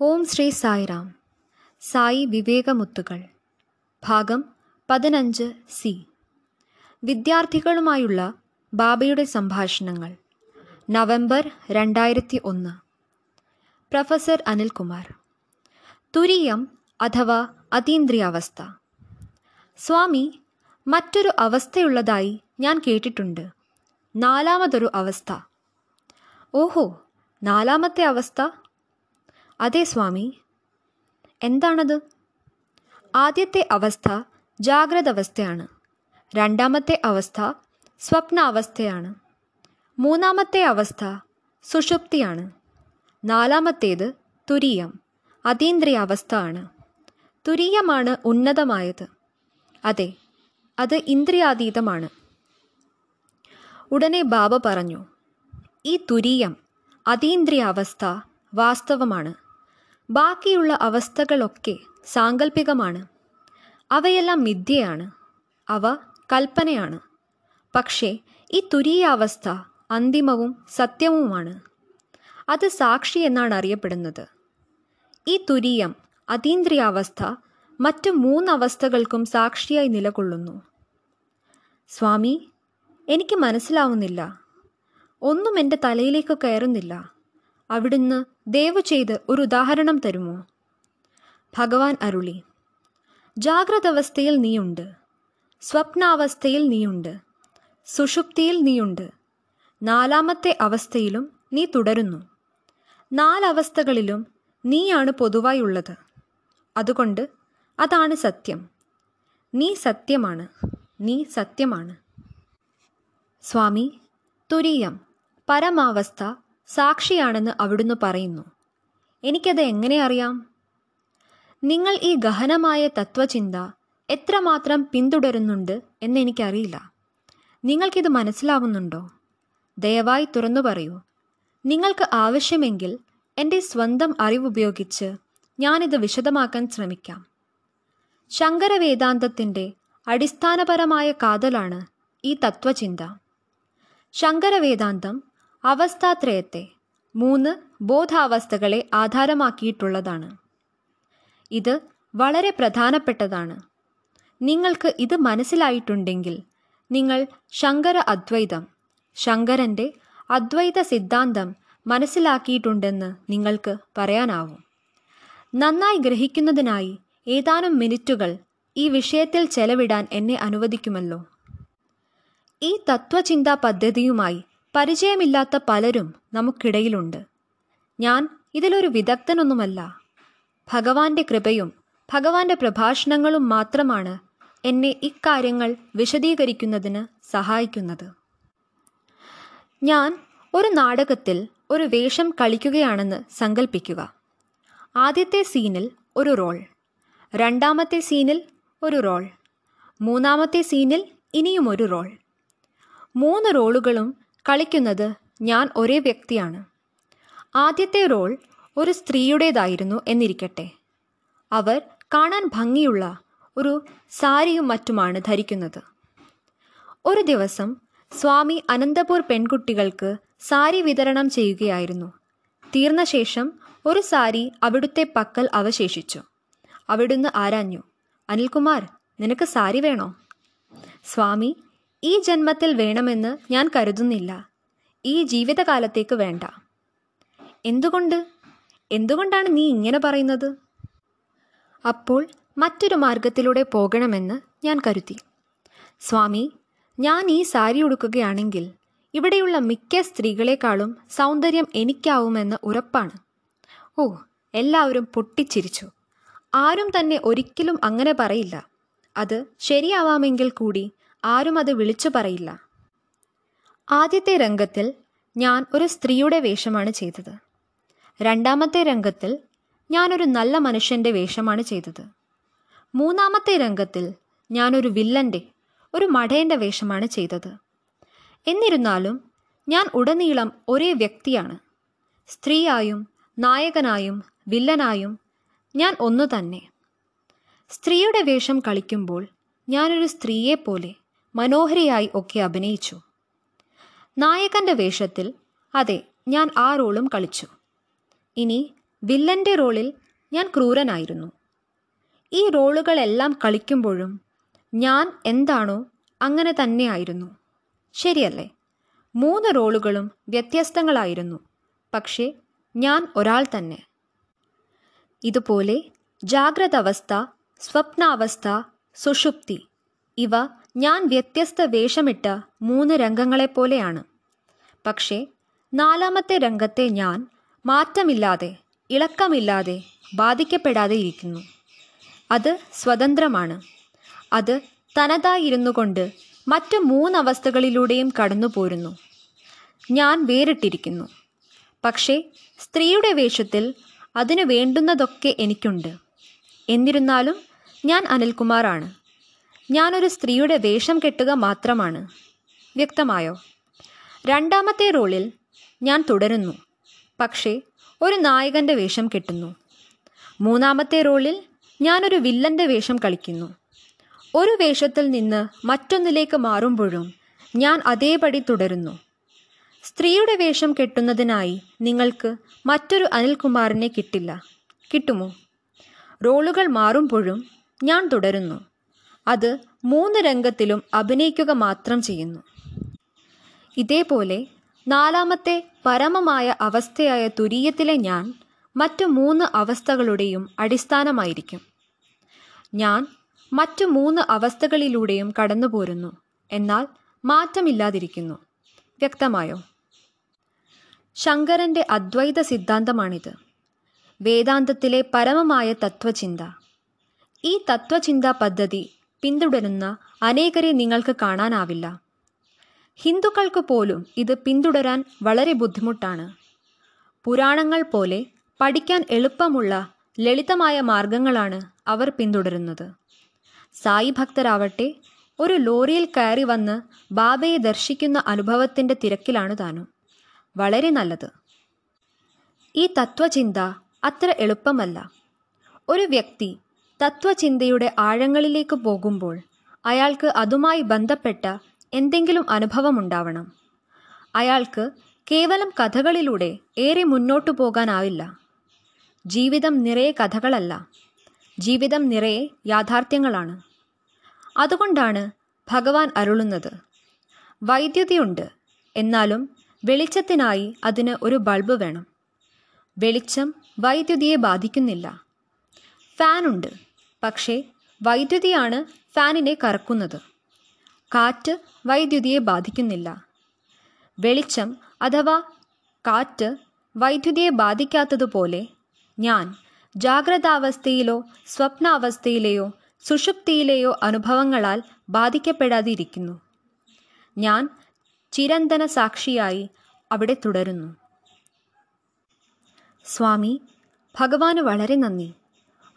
ഓം ശ്രീ സായിറാം. സായി വിവേകമുത്തുകൾ. ഭാഗം പതിനഞ്ച് സി. വിദ്യാർത്ഥികളുമായുള്ള ബാബയുടെ സംഭാഷണങ്ങൾ. നവംബർ രണ്ടായിരത്തി ഒന്ന് പ്രൊഫസർ അനിൽകുമാർ. തുരീയം അഥവാ അതീന്ദ്രിയാവസ്ഥ. സ്വാമി മറ്റൊരു അവസ്ഥയുള്ളതായി ഞാൻ കേട്ടിട്ടുണ്ട്. നാലാമതൊരു അവസ്ഥ. ഓഹോ നാലാമത്തെ അവസ്ഥ? അതെ സ്വാമി. എന്താണത്? ആദ്യത്തെ അവസ്ഥ ജാഗ്രത അവസ്ഥയാണ് രണ്ടാമത്തെ അവസ്ഥ സ്വപ്നാവസ്ഥയാണ്. മൂന്നാമത്തെ അവസ്ഥ സുഷുപ്തിയാണ്. നാലാമത്തേത് തുരീയം അതീന്ദ്രിയ അതീന്ദ്രിയാവസ്ഥ ആണ് തുരീയമാണ് ഉന്നതമായത്. അതെ അത് ഇന്ദ്രിയാതീതമാണ്. ഉടനെ ബാബ പറഞ്ഞു ഈ തുരീയം അതീന്ദ്രിയ അവസ്ഥ വാസ്തവമാണ്. ബാക്കിയുള്ള അവസ്ഥകളൊക്കെ സാങ്കല്പികമാണ് അവയെല്ലാം മിഥ്യയാണ്. അവ കൽപ്പനയാണ്. പക്ഷേ ഈ തുരീയാവസ്ഥ അന്തിമവും സത്യവുമാണ്. അത് സാക്ഷി എന്നാണ് അറിയപ്പെടുന്നത്. ഈ തുരീയം അതീന്ദ്രിയാവസ്ഥ മറ്റു മൂന്നവസ്ഥകൾക്കും സാക്ഷിയായി നിലകൊള്ളുന്നു. സ്വാമി എനിക്ക് മനസ്സിലാവുന്നില്ല. ഒന്നും എന്റെ തലയിലേക്ക് കയറുന്നില്ല. അവിടുന്ന് ദയവ് ചെയ്ത് ഒരു ഉദാഹരണം തരുമോ? ഭഗവാൻ അരുളി ജാഗ്രത അവസ്ഥയിൽ നീയുണ്ട് സ്വപ്നാവസ്ഥയിൽ നീയുണ്ട് സുഷുപ്തിയിൽ നീയുണ്ട് നാലാമത്തെ അവസ്ഥയിലും നീ തുടരുന്നു നാലവസ്ഥകളിലും നീയാണ് പൊതുവായുള്ളത് അതുകൊണ്ട് അതാണ് സത്യം നീ സത്യമാണ് നീ സത്യമാണ്. സ്വാമി തുരീയം പരമാവസ്ഥ സാക്ഷിയാണെന്ന് അവിടുന്ന് പറയുന്നു. എനിക്കത് എങ്ങനെ അറിയാം? നിങ്ങൾ ഈ ഗഹനമായ തത്വചിന്ത എത്രമാത്രം പിന്തുടരുന്നുണ്ട് എന്നെനിക്കറിയില്ല നിങ്ങൾക്കിത് മനസ്സിലാവുന്നുണ്ടോ? ദയവായി തുറന്നു പറയൂ. നിങ്ങൾക്ക് ആവശ്യമെങ്കിൽ എന്റെ സ്വന്തം അറിവുപയോഗിച്ച് ഞാനിത് വിശദമാക്കാൻ ശ്രമിക്കാം. ശങ്കരവേദാന്തത്തിന്റെ അടിസ്ഥാനപരമായ കാതലാണ് ഈ തത്വചിന്ത. ശങ്കരവേദാന്തം അവസ്ഥാത്രയത്തെ മൂന്ന് ബോധാവസ്ഥകളെ ആധാരമാക്കിയിട്ടുള്ളതാണ്. ഇത് വളരെ പ്രധാനപ്പെട്ടതാണ്. നിങ്ങൾക്ക് ഇത് മനസ്സിലായിട്ടുണ്ടെങ്കിൽ നിങ്ങൾ ശങ്കര അദ്വൈതം ശങ്കരന്റെ അദ്വൈത സിദ്ധാന്തം മനസ്സിലാക്കിയിട്ടുണ്ടെന്ന് നിങ്ങൾക്ക് പറയാനാവും. നന്നായി ഗ്രഹിക്കുന്നതിനായി ഏതാനും മിനിറ്റുകൾ ഈ വിഷയത്തിൽ ചെലവിടാൻ എന്നെ അനുവദിക്കുമല്ലോ. ഈ തത്വചിന്താ പദ്ധതിയുമായി പരിചയമില്ലാത്ത പലരും നമുക്കിടയിലുണ്ട്. ഞാൻ ഇതിലൊരു വിദഗ്ധനൊന്നുമല്ല. ഭഗവാന്റെ കൃപയും ഭഗവാന്റെ പ്രഭാഷണങ്ങളും മാത്രമാണ് എന്നെ ഇക്കാര്യങ്ങൾ വിശദീകരിക്കുന്നതിന് സഹായിക്കുന്നത്. ഞാൻ ഒരു നാടകത്തിൽ ഒരു വേഷം കളിക്കുകയാണെന്ന് സങ്കല്പിക്കുക ആദ്യത്തെ സീനിൽ ഒരു റോൾ. രണ്ടാമത്തെ സീനിൽ ഒരു റോൾ. മൂന്നാമത്തെ സീനിൽ ഇനിയും ഒരു റോൾ. മൂന്ന് റോളുകളും കളിക്കുന്നത് ഞാൻ ഒരേ വ്യക്തിയാണ്. ആദ്യത്തെ റോൾ ഒരു സ്ത്രീയുടേതായിരുന്നു എന്നിരിക്കട്ടെ. അവർ കാണാൻ ഭംഗിയുള്ള ഒരു സാരിയും മറ്റുമാണ് ധരിക്കുന്നത്. ഒരു ദിവസം സ്വാമി അനന്തപൂർ പെൺകുട്ടികൾക്ക് സാരി വിതരണം ചെയ്യുകയായിരുന്നു. തീർന്ന ശേഷം ഒരു സാരി അവിടുത്തെ പക്കൽ അവശേഷിച്ചു. അവിടുന്ന് ആരാഞ്ഞു അനിൽകുമാർ നിനക്ക് സാരി വേണോ? സ്വാമി ഈ ജന്മത്തിൽ വേണമെന്ന് ഞാൻ കരുതുന്നില്ല. ഈ ജീവിതകാലത്തേക്ക് വേണ്ട. എന്തുകൊണ്ട്? എന്തുകൊണ്ടാണ് നീ ഇങ്ങനെ പറയുന്നത്? അപ്പോൾ മറ്റൊരു മാർഗത്തിലൂടെ പോകണമെന്ന് ഞാൻ കരുതി. സ്വാമി ഞാൻ ഈ സാരി ഉടുക്കുകയാണെങ്കിൽ ഇവിടെയുള്ള മിക്ക സ്ത്രീകളെക്കാളും സൗന്ദര്യം എനിക്കാവുമെന്ന് ഉറപ്പാണ്. ഓ എല്ലാവരും പൊട്ടിച്ചിരിച്ചു. ആരും തന്നെ ഒരിക്കലും അങ്ങനെ പറയില്ല. അത് ശരിയാവാമെങ്കിൽ കൂടി ആരും അത് വിളിച്ചു പറയില്ല. ആദ്യത്തെ രംഗത്തിൽ ഞാൻ ഒരു സ്ത്രീയുടെ വേഷമാണ് ചെയ്തത്. രണ്ടാമത്തെ രംഗത്തിൽ ഞാനൊരു നല്ല മനുഷ്യന്റെ വേഷമാണ് ചെയ്തത്. മൂന്നാമത്തെ രംഗത്തിൽ ഞാനൊരു വില്ലന്റെ ഒരു മടയന്റെ വേഷമാണ് ചെയ്തത്. എന്നിരുന്നാലും ഞാൻ ഉടനീളം ഒരേ വ്യക്തിയാണ്. സ്ത്രീയായും നായകനായും വില്ലനായും ഞാൻ ഒന്നു തന്നെ. സ്ത്രീയുടെ വേഷം കളിക്കുമ്പോൾ ഞാനൊരു സ്ത്രീയെപ്പോലെ മനോഹരിയായി ഒക്കെ അഭിനയിച്ചു. നായകന്റെ വേഷത്തിൽ അതെ ഞാൻ ആ റോളും കളിച്ചു. ഇനി വില്ലന്റെ റോളിൽ ഞാൻ ക്രൂരനായിരുന്നു. ഈ റോളുകളെല്ലാം കളിക്കുമ്പോഴും ഞാൻ എന്താണോ അങ്ങനെ തന്നെയായിരുന്നു. ശരിയല്ലേ? മൂന്ന് റോളുകളും വ്യത്യസ്തങ്ങളായിരുന്നു. പക്ഷേ ഞാൻ ഒരാൾ തന്നെ. ഇതുപോലെ ജാഗ്രത അവസ്ഥ സ്വപ്നാവസ്ഥ സുഷുപ്തി ഇവ ഞാൻ വ്യത്യസ്ത വേഷമിട്ട മൂന്ന് രംഗങ്ങളെപ്പോലെയാണ്. പക്ഷേ നാലാമത്തെ രംഗത്തെ ഞാൻ മാറ്റമില്ലാതെ ഇളക്കമില്ലാതെ ബാധിക്കപ്പെടാതെ ഇരിക്കുന്നു. അത് സ്വതന്ത്രമാണ്. അത് തനതായിരുന്നു കൊണ്ട് മറ്റ് മൂന്നവസ്ഥകളിലൂടെയും കടന്നു പോരുന്നു ഞാൻ വേറിട്ടിരിക്കുന്നു. പക്ഷേ സ്ത്രീയുടെ വേഷത്തിൽ അതിനു വേണ്ടുന്നതൊക്കെ എനിക്കുണ്ട്. എന്നിരുന്നാലും ഞാൻ അനിൽകുമാറാണ്. ഞാനൊരു സ്ത്രീയുടെ വേഷം കെട്ടുക മാത്രമാണ്. വ്യക്തമായോ? രണ്ടാമത്തെ റോളിൽ ഞാൻ തുടരുന്നു. പക്ഷേ ഒരു നായകന്റെ വേഷം കെട്ടുന്നു. മൂന്നാമത്തെ റോളിൽ ഞാനൊരു വില്ലന്റെ വേഷം കളിക്കുന്നു. ഒരു വേഷത്തിൽ നിന്ന് മറ്റൊന്നിലേക്ക് മാറുമ്പോഴും ഞാൻ അതേപടി തുടരുന്നു. സ്ത്രീയുടെ വേഷം കെട്ടുന്നതിനായി നിങ്ങൾക്ക് മറ്റൊരു അനിൽകുമാറിനെ കിട്ടില്ല. കിട്ടുമോ? റോളുകൾ മാറുമ്പോഴും ഞാൻ തുടരുന്നു. അത് മൂന്ന് രംഗത്തിലും അഭിനയിക്കുക മാത്രം ചെയ്യുന്നു. ഇതേപോലെ നാലാമത്തെ പരമമായ അവസ്ഥയായ തുരീയത്തിലെ ഞാൻ മറ്റു മൂന്ന് അവസ്ഥകളുടെയും അടിസ്ഥാനമായിരിക്കും. ഞാൻ മറ്റു മൂന്ന് അവസ്ഥകളിലൂടെയും കടന്നുപോരുന്നു. എന്നാൽ മാറ്റമില്ലാതിരിക്കുന്നു. വ്യക്തമായോ? ശങ്കരന്റെ അദ്വൈത സിദ്ധാന്തമാണിത്. വേദാന്തത്തിലെ പരമമായ തത്വചിന്ത. ഈ തത്വചിന്താ പദ്ധതി പിന്തുടരുന്ന അനേകരെ നിങ്ങൾക്ക് കാണാനാവില്ല. ഹിന്ദുക്കൾക്ക് പോലും ഇത് പിന്തുടരാൻ വളരെ ബുദ്ധിമുട്ടാണ്. പുരാണങ്ങൾ പോലെ പഠിക്കാൻ എളുപ്പമുള്ള ലളിതമായ മാർഗങ്ങളാണ് അവർ പിന്തുടരുന്നത്. സായി ഭക്തരാവട്ടെ ഒരു ലോറിയിൽ കയറി വന്ന് ബാബയെ ദർശിക്കുന്ന അനുഭവത്തിന്റെ തിരക്കിലാണ് താനും. വളരെ നല്ലത്. ഈ തത്വചിന്ത അത്ര എളുപ്പമല്ല. ഒരു വ്യക്തി തത്വചിന്തയുടെ ആഴങ്ങളിലേക്ക് പോകുമ്പോൾ അയാൾക്ക് അതുമായി ബന്ധപ്പെട്ട എന്തെങ്കിലും അനുഭവമുണ്ടാവണം. അയാൾക്ക് കേവലം കഥകളിലൂടെ ഏറെ മുന്നോട്ടു പോകാനാവില്ല. ജീവിതം നിറയെ കഥകളല്ല. ജീവിതം നിറയെ യാഥാർത്ഥ്യങ്ങളാണ്. അതുകൊണ്ടാണ് ഭഗവാൻ അരുളുന്നത്. വൈദ്യുതിയുണ്ട്. എന്നാലും വെളിച്ചത്തിനായി അതിന് ഒരു ബൾബ് വേണം. വെളിച്ചം വൈദ്യുതിയെ ബാധിക്കുന്നില്ല. ഫാനുണ്ട്. പക്ഷേ വൈദ്യുതിയാണ് ഫാനിനെ കറക്കുന്നത്. കാറ്റ് വൈദ്യുതിയെ ബാധിക്കുന്നില്ല. വെളിച്ചം അഥവാ കാറ്റ് വൈദ്യുതിയെ ബാധിക്കാത്തതുപോലെ ഞാൻ ജാഗ്രതാവസ്ഥയിലോ സ്വപ്നാവസ്ഥയിലെയോ സുഷുപ്തിയിലെയോ അനുഭവങ്ങളാൽ ബാധിക്കപ്പെടാതിരിക്കുന്നു. ഞാൻ ചിരന്തന സാക്ഷിയായി അവിടെ തുടരുന്നു. സ്വാമി ഭഗവാന് വളരെ നന്ദി.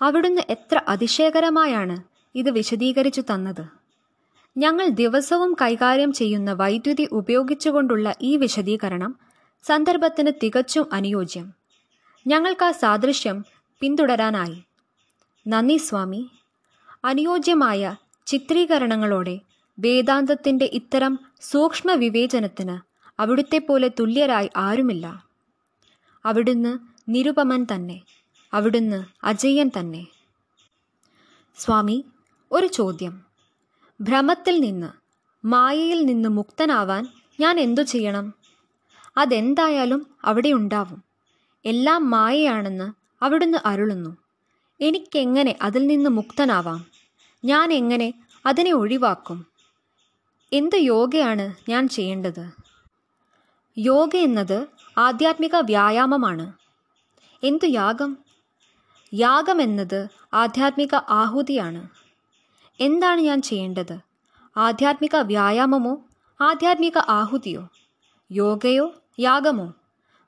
അവിടുന്ന് എത്ര അതിശയകരമായാണ് ഇത് വിശദീകരിച്ചു തന്നത്. ഞങ്ങൾ ദിവസവും കൈകാര്യം ചെയ്യുന്ന വൈദ്യുതി ഉപയോഗിച്ചുകൊണ്ടുള്ള ഈ വിശദീകരണം സന്ദർഭത്തിന് തികച്ചും അനുയോജ്യം. ഞങ്ങൾക്ക് ആ സാദൃശ്യം പിന്തുടരാനായി. നന്ദി സ്വാമി. അനുയോജ്യമായ ചിത്രീകരണങ്ങളോടെ വേദാന്തത്തിന്റെ ഇത്തരം സൂക്ഷ്മ വിവേചനത്തിന് അവിടുത്തെ പോലെ തുല്യരായി ആരുമില്ല. അവിടുന്ന് നിരുപമൻ തന്നെ. അവിടുന്ന് അജയ്യൻ തന്നെ. സ്വാമി ഒരു ചോദ്യം. ഭ്രമത്തിൽ നിന്ന് മായയിൽ നിന്ന് മുക്തനാവാൻ ഞാൻ എന്തു ചെയ്യണം? അതെന്തായാലും അവിടെ ഉണ്ടാവും. എല്ലാം മായയാണെന്ന് അവിടുന്ന് അരുളുന്നു. എനിക്കെങ്ങനെ അതിൽ നിന്ന് മുക്തനാവാം? ഞാൻ എങ്ങനെ അതിനെ ഒഴിവാക്കും? എന്ത് യോഗയാണ് ഞാൻ ചെയ്യേണ്ടത്? യോഗ എന്നത് ആധ്യാത്മിക വ്യായാമമാണ്. എന്തു യാഗം? യാഗം എന്നത് ആധ്യാത്മിക ആഹുതിയാണ്. എന്താണ് ഞാൻ ചെയ്യേണ്ടത്? ആധ്യാത്മിക വ്യായാമമോ? ആധ്യാത്മിക ആഹുതിയോ? യോഗയോ? യാഗമോ?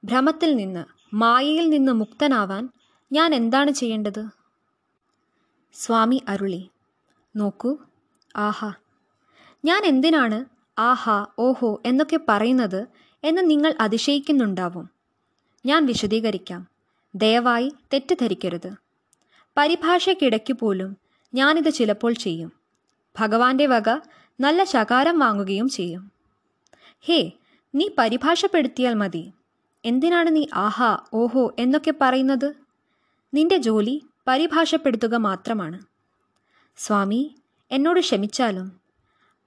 ഭ്രമത്തിൽ നിന്ന് മായയിൽ നിന്ന് മുക്തനാവാൻ ഞാൻ എന്താണ് ചെയ്യേണ്ടത്? സ്വാമി അരുളി. നോക്കൂ. ആഹാ. ഞാൻ എന്തിനാണ് ആഹാ ഓഹോ എന്നൊക്കെ പറയുന്നത് എന്ന് നിങ്ങൾ അതിശയിക്കുന്നുണ്ടാവും. ഞാൻ വിശദീകരിക്കാം. ദയവായി തെറ്റിദ്ധരിക്കരുത്. പരിഭാഷയ്ക്കിടയ്ക്ക് പോലും ഞാനിത് ചിലപ്പോൾ ചെയ്യും. ഭഗവാന്റെ വക നല്ല ശകാരം വാങ്ങുകയും ചെയ്യും. ഹേ നീ പരിഭാഷപ്പെടുത്തിയാൽ മതി. എന്തിനാണ് നീ ആഹാ ഓഹോ എന്നൊക്കെ പറയുന്നത്? നിന്റെ ജോലി പരിഭാഷപ്പെടുത്തുക മാത്രമാണ്. സ്വാമി എന്നോട് ക്ഷമിച്ചാലും.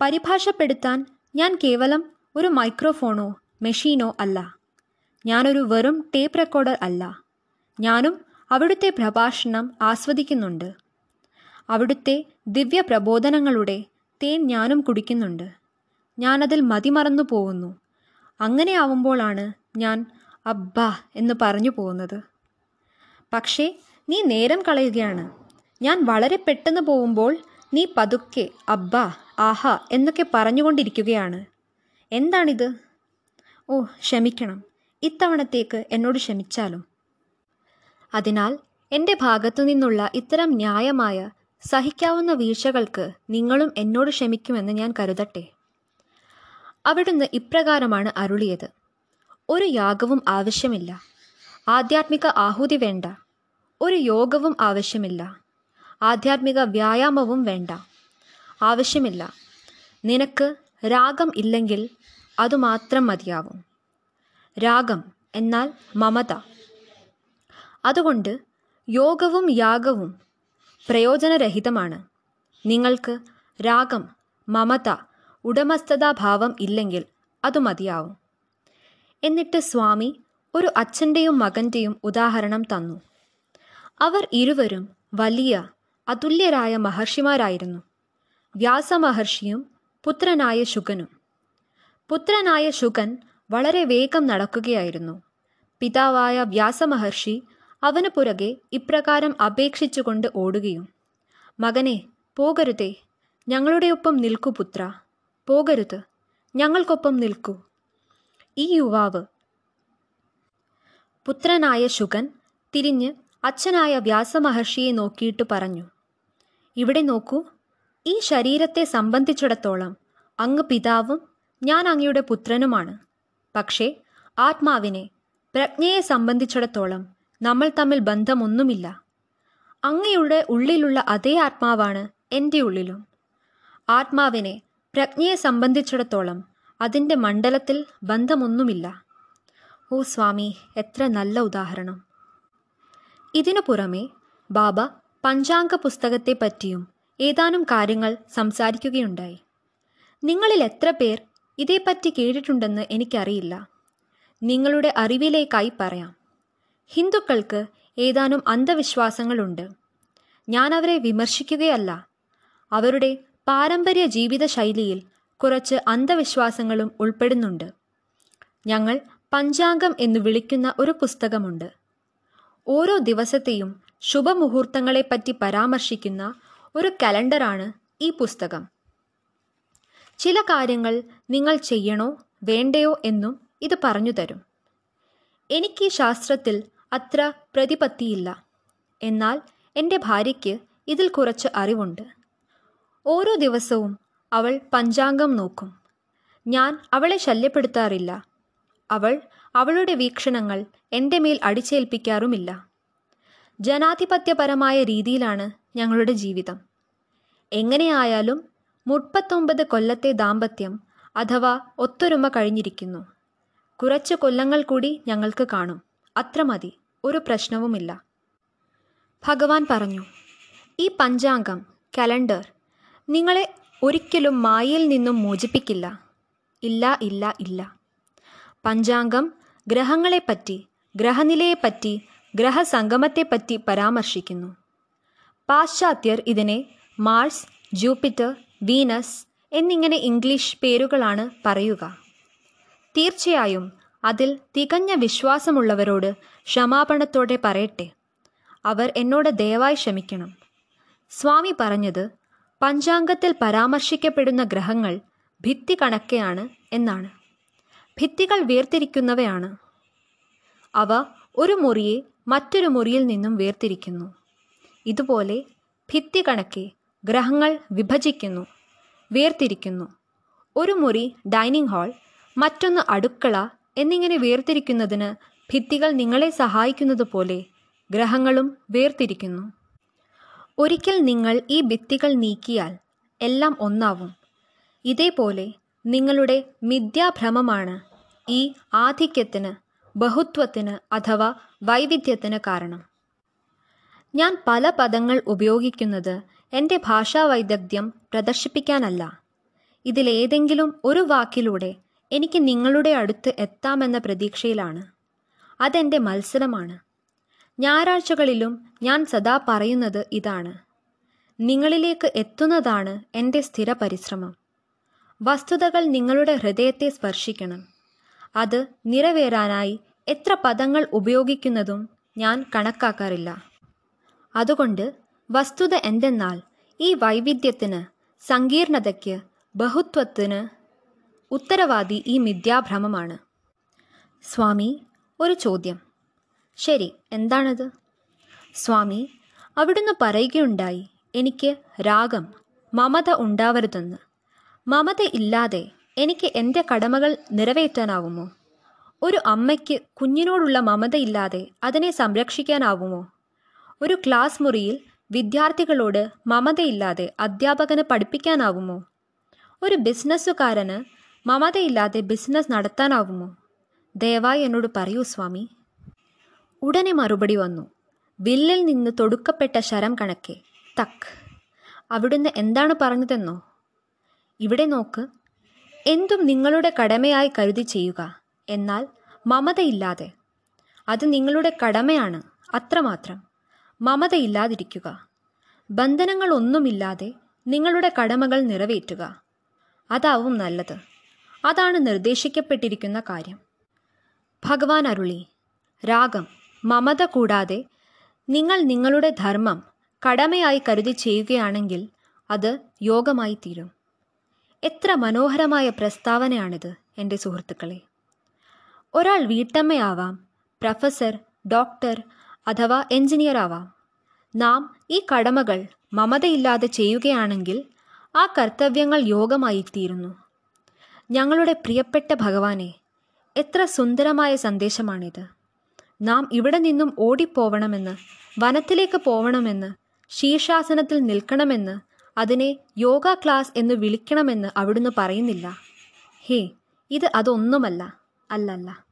പരിഭാഷപ്പെടുത്താൻ ഞാൻ കേവലം ഒരു മൈക്രോഫോണോ മെഷീനോ അല്ല. ഞാനൊരു വെറും ടേപ്പ് റെക്കോർഡർ അല്ല. ഞാനും അവിടുത്തെ പ്രഭാഷണം ആസ്വദിക്കുന്നുണ്ട്. അവിടുത്തെ ദിവ്യ പ്രബോധനങ്ങളുടെ തേൻ ഞാനും കുടിക്കുന്നുണ്ട്. ഞാനതിൽ മതിമറന്നു പോകുന്നു. അങ്ങനെ ആവുമ്പോഴാണ് ഞാൻ അബ്ബാ എന്ന് പറഞ്ഞു പോകുന്നത്. പക്ഷേ നീ നേരം കളയുകയാണ്. ഞാൻ വളരെ പെട്ടെന്ന് പോകുമ്പോൾ നീ പതുക്കെ അബ്ബാ ആഹ എന്നൊക്കെ പറഞ്ഞുകൊണ്ടിരിക്കുകയാണ്. എന്താണിത്? ഓ ക്ഷമിക്കണം. ഇത്തവണത്തേക്ക് എന്നോട് ക്ഷമിച്ചാലും. അതിനാൽ എന്റെ ഭാഗത്തു നിന്നുള്ള ഇത്തരം ന്യായമായ സഹിക്കാവുന്ന വീഴ്ചകൾക്ക് നിങ്ങളും എന്നോട് ക്ഷമിക്കുമെന്ന് ഞാൻ കരുതട്ടെ. അവിടുന്ന് ഇപ്രകാരമാണ് അരുളിയത്. ഒരു യാഗവും ആവശ്യമില്ല. ആധ്യാത്മിക ആഹുതി വേണ്ട. ഒരു യോഗവും ആവശ്യമില്ല. ആധ്യാത്മിക വ്യായാമവും വേണ്ട. ആവശ്യമില്ല. നിനക്ക് രാഗം ഇല്ലെങ്കിൽ അതുമാത്രം മതിയാവും. രാഗം എന്നാൽ മമത. അതുകൊണ്ട് യോഗവും യാഗവും പ്രയോജനരഹിതമാണ്. നിങ്ങൾക്ക് രാഗം മമത ഉടമസ്ഥതാഭാവം ഇല്ലെങ്കിൽ അത് മതിയാവും. എന്നിട്ട് സ്വാമി ഒരു അച്ഛന്റെയും മകന്റെയും ഉദാഹരണം തന്നു. അവർ ഇരുവരും വലിയ അതുല്യരായ മഹർഷിമാരായിരുന്നു. വ്യാസമഹർഷിയും പുത്രനായ ശുഗനും. പുത്രനായ ശുഗൻ വളരെ വേഗം നടക്കുകയായിരുന്നു. പിതാവായ വ്യാസമഹർഷി അവന് പുറകെ ഇപ്രകാരം അപേക്ഷിച്ചുകൊണ്ട് ഓടുകയും മകനെ പോകരുതേ ഞങ്ങളുടെ ഒപ്പം നിൽക്കൂ പുത്ര പോകരുത് ഞങ്ങൾക്കൊപ്പം നിൽക്കൂ. ഈ യുവാവ് പുത്രനായ ശുഗൻ തിരിഞ്ഞ് അച്ഛനായ വ്യാസമഹർഷിയെ നോക്കിയിട്ട് പറഞ്ഞു ഇവിടെ നോക്കൂ ഈ ശരീരത്തെ സംബന്ധിച്ചിടത്തോളം അങ്ങ് പിതാവും ഞാൻ അങ്ങയുടെ പുത്രനുമാണ്. പക്ഷേ ആത്മാവിനെ പ്രജ്ഞയെ സംബന്ധിച്ചിടത്തോളം നമ്മൾ തമ്മിൽ ബന്ധമൊന്നുമില്ല. അങ്ങയുടെ ഉള്ളിലുള്ള അതേ ആത്മാവാണ് എന്റെ ഉള്ളിലും. ആത്മാവിനെ പ്രജ്ഞയെ സംബന്ധിച്ചിടത്തോളം അതിന്റെ മണ്ഡലത്തിൽ ബന്ധമൊന്നുമില്ല. ഓ സ്വാമി എത്ര നല്ല ഉദാഹരണം. ഇതിനു പുറമെ ബാബ പഞ്ചാംഗ പുസ്തകത്തെപ്പറ്റിയും ഏതാനും കാര്യങ്ങൾ സംസാരിക്കുകയുണ്ടായി. നിങ്ങളിൽ എത്ര പേർ ഇതേപ്പറ്റി കേട്ടിട്ടുണ്ടെന്ന് എനിക്കറിയില്ല. നിങ്ങളുടെ അറിവിലേക്കായി പറയാം. ഹിന്ദുക്കൾക്ക് ഏതാനും അന്ധവിശ്വാസങ്ങളുണ്ട്. ഞാൻ അവരെ വിമർശിക്കുകയല്ല. അവരുടെ പാരമ്പര്യ ജീവിത ശൈലിയിൽ കുറച്ച് അന്ധവിശ്വാസങ്ങളും ഉൾപ്പെടുന്നുണ്ട്. ഞങ്ങൾ പഞ്ചാംഗം എന്ന് വിളിക്കുന്ന ഒരു പുസ്തകമുണ്ട്. ഓരോ ദിവസത്തെയും ശുഭമുഹൂർത്തങ്ങളെപ്പറ്റി പരാമർശിക്കുന്ന ഒരു കലണ്ടറാണ് ഈ പുസ്തകം. ചില കാര്യങ്ങൾ നിങ്ങൾ ചെയ്യണോ വേണ്ടയോ എന്നും ഇത് പറഞ്ഞു തരും. എനിക്ക് ശാസ്ത്രത്തിൽ അത്ര പ്രതിപത്തിയില്ല. എന്നാൽ എന്റെ ഭാര്യയ്ക്ക് ഇതിൽ കുറച്ച് അറിവുണ്ട്. ഓരോ ദിവസവും അവൾ പഞ്ചാംഗം നോക്കും. ഞാൻ അവളെ ശല്യപ്പെടുത്താറില്ല. അവൾ അവളുടെ വീക്ഷണങ്ങൾ എന്റെ മേൽ അടിച്ചേൽപ്പിക്കാറുമില്ല. ജനാധിപത്യപരമായ രീതിയിലാണ് ഞങ്ങളുടെ ജീവിതം. എങ്ങനെയായാലും മുപ്പത്തൊമ്പത് കൊല്ലത്തെ ദാമ്പത്യം അഥവാ ഒത്തൊരുമ കഴിഞ്ഞിരിക്കുന്നു. കുറച്ച് കൊല്ലങ്ങൾ കൂടി ഞങ്ങൾക്ക് കാണും. അത്ര മതി. ഒരു പ്രശ്നവുമില്ല. ഭഗവാൻ പറഞ്ഞു ഈ പഞ്ചാംഗം കലണ്ടർ നിങ്ങളെ ഒരിക്കലും മായയിൽ നിന്നും മോചിപ്പിക്കില്ല. ഇല്ല ഇല്ല ഇല്ല. പഞ്ചാംഗം ഗ്രഹങ്ങളെപ്പറ്റി ഗ്രഹനിലയെപ്പറ്റി ഗ്രഹസംഗമത്തെപ്പറ്റി പരാമർശിക്കുന്നു. പാശ്ചാത്യർ ഇതിനെ മാർസ് ജൂപ്പിറ്റർ വീനസ് എന്നിങ്ങനെ ഇംഗ്ലീഷ് പേരുകളാണ് പറയുക. തീർച്ചയായും അതിൽ തികഞ്ഞ വിശ്വാസമുള്ളവരോട് ക്ഷമാപണത്തോടെ പറയട്ടെ. അവർ എന്നോട് ദയവായി ക്ഷമിക്കണം. സ്വാമി പറഞ്ഞത് പഞ്ചാംഗത്തിൽ പരാമർശിക്കപ്പെടുന്ന ഗ്രഹങ്ങൾ ഭിത്തി കണക്കെയാണ് എന്നാണ്. ഭിത്തികൾ വേർതിരിക്കുന്നവയാണ്. അവ ഒരു മുറിയെ മറ്റൊരു മുറിയിൽ നിന്നും വേർതിരിക്കുന്നു. ഇതുപോലെ ഭിത്തി കണക്കെ ഗ്രഹങ്ങൾ വിഭജിക്കുന്നു വേർതിരിക്കുന്നു. ഒരു മുറി ഡൈനിങ് ഹാൾ മറ്റൊന്ന് അടുക്കള എന്നിങ്ങനെ വേർതിരിക്കുന്നതിന് ഭിത്തികൾ നിങ്ങളെ സഹായിക്കുന്നതുപോലെ ഗ്രഹങ്ങളും വേർതിരിക്കുന്നു. ഒരിക്കൽ നിങ്ങൾ ഈ ഭിത്തികൾ നീക്കിയാൽ എല്ലാം ഒന്നാവും. ഇതേപോലെ നിങ്ങളുടെ മിഥ്യാഭ്രമമാണ് ഈ ആധിക്യത്തിന് ബഹുത്വത്തിന് അഥവാ വൈവിധ്യത്തിന് കാരണം. ഞാൻ പല പദങ്ങൾ ഉപയോഗിക്കുന്നത് എന്റെ ഭാഷാവൈദഗ്ധ്യം പ്രദർശിപ്പിക്കാനല്ല. ഇതിലേതെങ്കിലും ഒരു വാക്കിലൂടെ എനിക്ക് നിങ്ങളുടെ അടുത്ത് എത്താമെന്ന പ്രതീക്ഷയിലാണ്. അതെന്റെ മത്സരമാണ്. ഞായറാഴ്ചകളിലും ഞാൻ സദാ പറയുന്നത് ഇതാണ്. നിങ്ങളിലേക്ക് എത്തുന്നതാണ് എന്റെ സ്ഥിര പരിശ്രമം. വസ്തുതകൾ നിങ്ങളുടെ ഹൃദയത്തെ സ്പർശിക്കണം. അത് നിറവേറാനായി എത്ര പദങ്ങൾ ഉപയോഗിക്കുന്നതും ഞാൻ കണക്കാക്കാറില്ല. അതുകൊണ്ട് വസ്തുത എന്തെന്നാൽ ഈ വൈവിധ്യത്തിന് സങ്കീർണതയ്ക്ക് ബഹുത്വത്തിന് ഉത്തരവാദി ഈ മിഥ്യാഭ്രമമാണ്. സ്വാമി ഒരു ചോദ്യം. ശരി എന്താണത്? സ്വാമി അവിടുന്ന് പറയുകയുണ്ടായി എനിക്ക് രാഗം മമത ഉണ്ടാവരുതെന്ന്. മമത ഇല്ലാതെ എനിക്ക് എന്റെ കടമകൾ നിറവേറ്റാനാവുമോ? ഒരു അമ്മയ്ക്ക് കുഞ്ഞിനോടുള്ള മമതയില്ലാതെ അതിനെ സംരക്ഷിക്കാനാവുമോ? ഒരു ക്ലാസ് മുറിയിൽ വിദ്യാർത്ഥികളോട് മമതയില്ലാതെ അധ്യാപകന് പഠിപ്പിക്കാനാവുമോ? ഒരു ബിസിനസ്സുകാരന് മമതയില്ലാതെ ബിസിനസ് നടത്താനാവുമോ? ദയവായി എന്നോട് പറയൂ സ്വാമി. ഉടനെ മറുപടി വന്നു. വില്ലിൽ നിന്ന് തൊടുക്കപ്പെട്ട ശരം കണക്കെ. തക്ക്. അവിടുന്ന് എന്താണ് പറഞ്ഞതെന്നോ? ഇവിടെ നോക്ക്. എന്തും നിങ്ങളുടെ കടമയായി കരുതി ചെയ്യുക. എന്നാൽ മമതയില്ലാതെ. അത് നിങ്ങളുടെ കടമയാണ് അത്രമാത്രം. മമതയില്ലാതിരിക്കുക. ബന്ധനങ്ങളൊന്നുമില്ലാതെ നിങ്ങളുടെ കടമകൾ നിറവേറ്റുക. അതാവും നല്ലത്. അതാണ് നിർദ്ദേശിക്കപ്പെട്ടിരിക്കുന്ന കാര്യം. ഭഗവാൻ അരുളി രാഗം മമത കൂടാതെ നിങ്ങൾ നിങ്ങളുടെ ധർമ്മം കടമയായി കരുതി ചെയ്യുകയാണെങ്കിൽ അത് യോഗമായി തീരും. എത്ര മനോഹരമായ പ്രസ്താവനയാണിത് എന്റെ സുഹൃത്തുക്കളെ. ഒരാൾ വീട്ടമ്മയാവാം പ്രൊഫസർ ഡോക്ടർ അഥവാ എഞ്ചിനീയർ ആവാം. നാം ഈ കടമകൾ മമതയില്ലാതെ ചെയ്യുകയാണെങ്കിൽ ആ കർത്തവ്യങ്ങൾ യോഗമായി തീരുന്നു. ഞങ്ങളുടെ പ്രിയപ്പെട്ട ഭഗവാനെ എത്ര സുന്ദരമായ സന്ദേശമാണിത്. നാം ഇവിടെ നിന്നും ഓടിപ്പോവണമെന്ന് വനത്തിലേക്ക് പോവണമെന്ന് ശീർഷാസനത്തിൽ നിൽക്കണമെന്ന് അതിനെ യോഗ ക്ലാസ് എന്ന് വിളിക്കണമെന്ന് അവിടുന്ന് പറയുന്നില്ല. ഹേ ഇത് അതൊന്നുമല്ല അല്ലല്ല.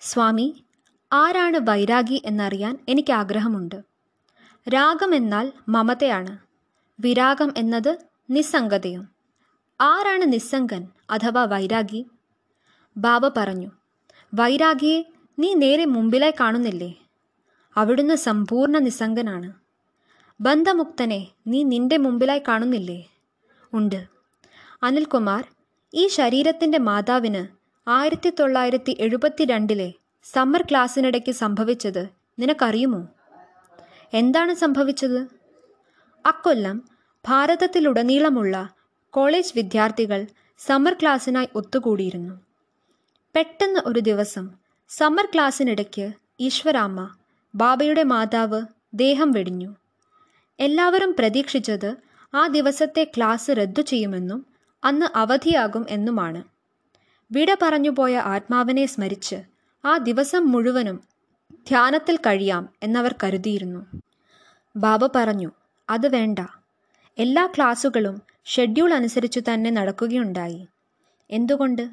സ്വാമി ആരാണ് വൈരാഗി എന്നറിയാൻ എനിക്ക് ആഗ്രഹമുണ്ട് രാഗം എന്നാൽ മമതയാണ്. വിരാഗം എന്നത് നിസ്സംഗതയും. ആരാണ് നിസ്സംഗൻ അഥവാ വൈരാഗി? ബാബ പറഞ്ഞു വൈരാഗിയെ നീ നേരെ മുമ്പിലായി കാണുന്നില്ലേ? അവിടുന്ന് സമ്പൂർണ നിസ്സംഗനാണ്. ബന്ധമുക്തനെ നീ നിന്റെ മുമ്പിലായി കാണുന്നില്ലേ? ഉണ്ട്. അനിൽകുമാർ ഈ ശരീരത്തിന്റെ മാതാവിന് ആയിരത്തി തൊള്ളായിരത്തി എഴുപത്തിരണ്ടിലെ സമ്മർ ക്ലാസ്സിനിടയ്ക്ക് സംഭവിച്ചത് നിനക്കറിയുമോ? എന്താണ് സംഭവിച്ചത്? അക്കൊല്ലം ഭാരതത്തിലുടനീളമുള്ള കോളേജ് വിദ്യാർത്ഥികൾ സമ്മർ ക്ലാസ്സിനായി ഒത്തുകൂടിയിരുന്നു. പെട്ടെന്ന് ഒരു ദിവസം സമ്മർ ക്ലാസ്സിനിടയ്ക്ക് ഈശ്വരാമ്മ ബാബയുടെ മാതാവ് ദേഹം വെടിഞ്ഞു. എല്ലാവരും പ്രതീക്ഷിച്ചത് ആ ദിവസത്തെ ക്ലാസ് റദ്ദു ചെയ്യുമെന്നും അന്ന് അവധിയാകും എന്നുമാണ്. വിട പറഞ്ഞുപോയ ആത്മാവിനെ സ്മരിച്ച് ആ ദിവസം മുഴുവനും ധ്യാനത്തിൽ കഴിയാം എന്നവർ കരുതിയിരുന്നു. ബാബ പറഞ്ഞു അത് വേണ്ട. എല്ലാ ക്ലാസ്സുകളും ഷെഡ്യൂൾ അനുസരിച്ചു തന്നെ നടക്കുകയുണ്ടായി. എന്തുകൊണ്ട്?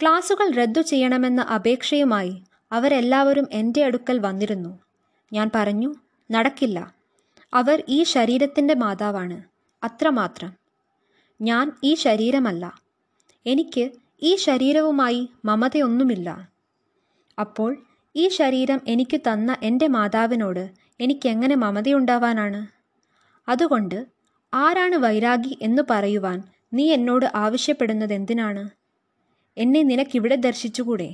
ക്ലാസുകൾ റദ്ദു ചെയ്യണമെന്ന അപേക്ഷയുമായി അവരെല്ലാവരും എന്റെ അടുക്കൽ വന്നിരുന്നു. ഞാൻ പറഞ്ഞു നടക്കില്ല. അവർ ഈ ശരീരത്തിന്റെ മാതാവാണ്. അത്രമാത്രം. ഞാൻ ഈ ശരീരമല്ല. എനിക്ക് ഈ ശരീരവുമായി മമതയൊന്നുമില്ല. അപ്പോൾ ഈ ശരീരം എനിക്ക് തന്ന എന്റെ മാതാവിനോട് എനിക്കെങ്ങനെ മമതയുണ്ടാവാനാണ്? അതുകൊണ്ട് ആരാണ് വൈരാഗി എന്ന് പറയുവാൻ നീ എന്നോട് ആവശ്യപ്പെടുന്നത് എന്തിനാണ് എന്നെ നിനക്കിവിടെ ദർശിച്ചുകൂടെ?